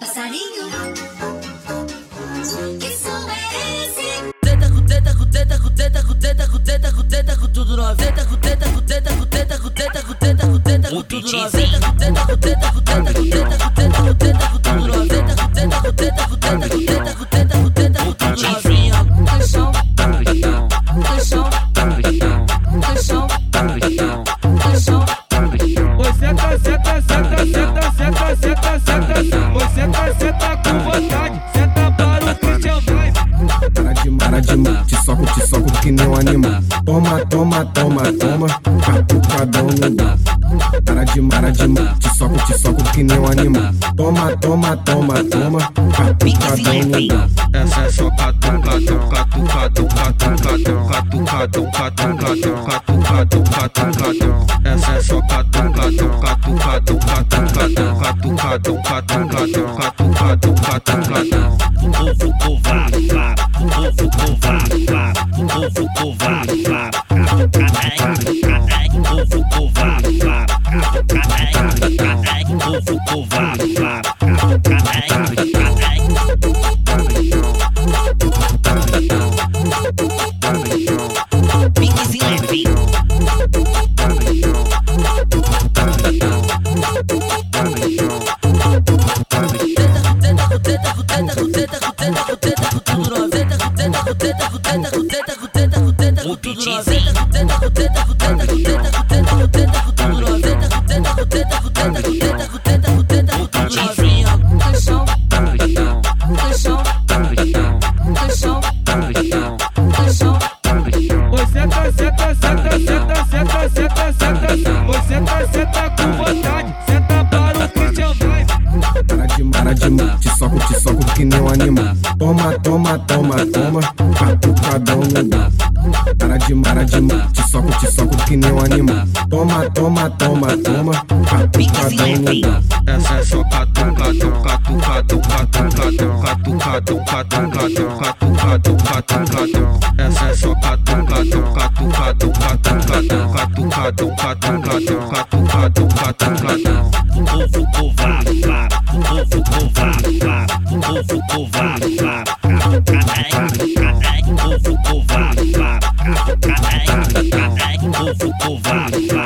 Passarinho, que som é esse? Teta com teta com teta com teta com teta com teta com teta com tudo. Teta com teta com teta com teta com teta com teta com teta com tudo teta com teta com teta com teta com teta Toma, toma, toma, toma, catucadão no dá. Para de para de te soco, te soco que nem um animal. Toma, toma, toma, toma, catucadão no dá. Essa é só catucadão, catucadão, catucadão, catucadão, catucadão, catucadão, catucadão. Essa é só catucadão, catucadão, catucadão, catucadão, catucadão, catucadão, catucadão. O povo O povo covarde, vá. O povo covarde, vá. O povo covarde, vá. Piquezinho leve. Teta com teta com teta com teta com teta com teta com teta com o vai. Para de para de te soco, te soco que nem um animal. Toma, toma, toma, toma, catucadão no dá. Para de para de te soco, te soco que nem um animal. Toma, toma, toma, toma, catucadão no dá. Essa é só catucadão, catucadão, catucadão, catucadão, catucadão, catucadão, catucadão. Essa é só catucadão, catucadão, catucadão, catucadão, catucadão, catucadão, catucadão. povo do.